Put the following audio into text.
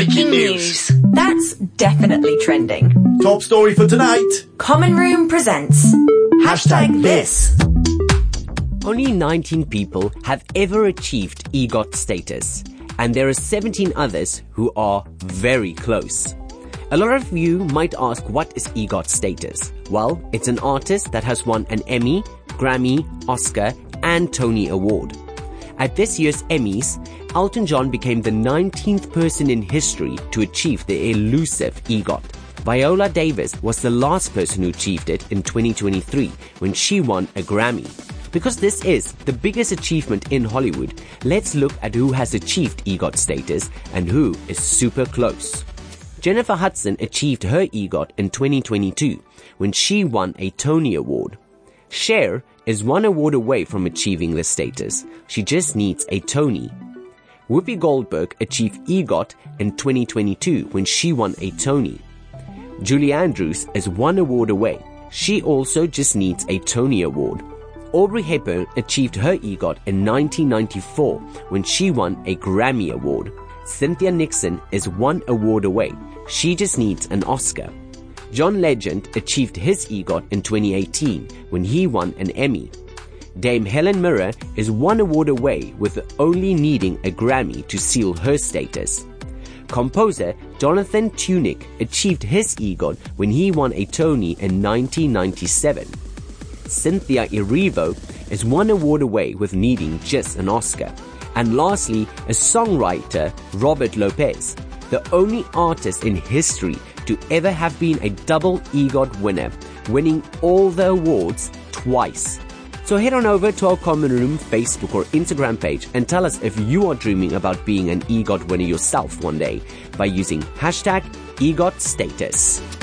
Breaking news. That's definitely trending. Top story for tonight. Common Room presents Hashtag this. Only 19 people have ever achieved EGOT status, and there are 17 others who are very close. A lot of you might ask what is EGOT status? Well, it's an artist that has won an Emmy, Grammy, Oscar, and Tony Award. At this year's Emmys, Elton John became the 19th person in history to achieve the elusive EGOT. Viola Davis was the last person who achieved it in 2023 when she won a Grammy. Because this is the biggest achievement in Hollywood, let's look at who has achieved EGOT status and who is super close. Jennifer Hudson achieved her EGOT in 2022 when she won a Tony Award. Cher is one award away from achieving this status. She just needs a Tony. Whoopi Goldberg achieved EGOT in 2022 when she won a Tony. Julie Andrews is one award away. She also just needs a Tony Award. Audrey Hepburn achieved her EGOT in 1994 when she won a Grammy Award. Cynthia Nixon is one award away. She just needs an Oscar. John Legend achieved his EGOT in 2018 when he won an Emmy. Dame Helen Mirren is one award away with only needing a Grammy to seal her status. Composer Jonathan Tunick achieved his EGOT when he won a Tony in 1997. Cynthia Erivo is one award away with needing just an Oscar. And lastly, a songwriter, Robert Lopez, the only artist in history to ever have been a double EGOT winner, winning all the awards twice. So head on over to our Common Room Facebook or Instagram page and tell us if you are dreaming about being an EGOT winner yourself one day by using hashtag EGOT status.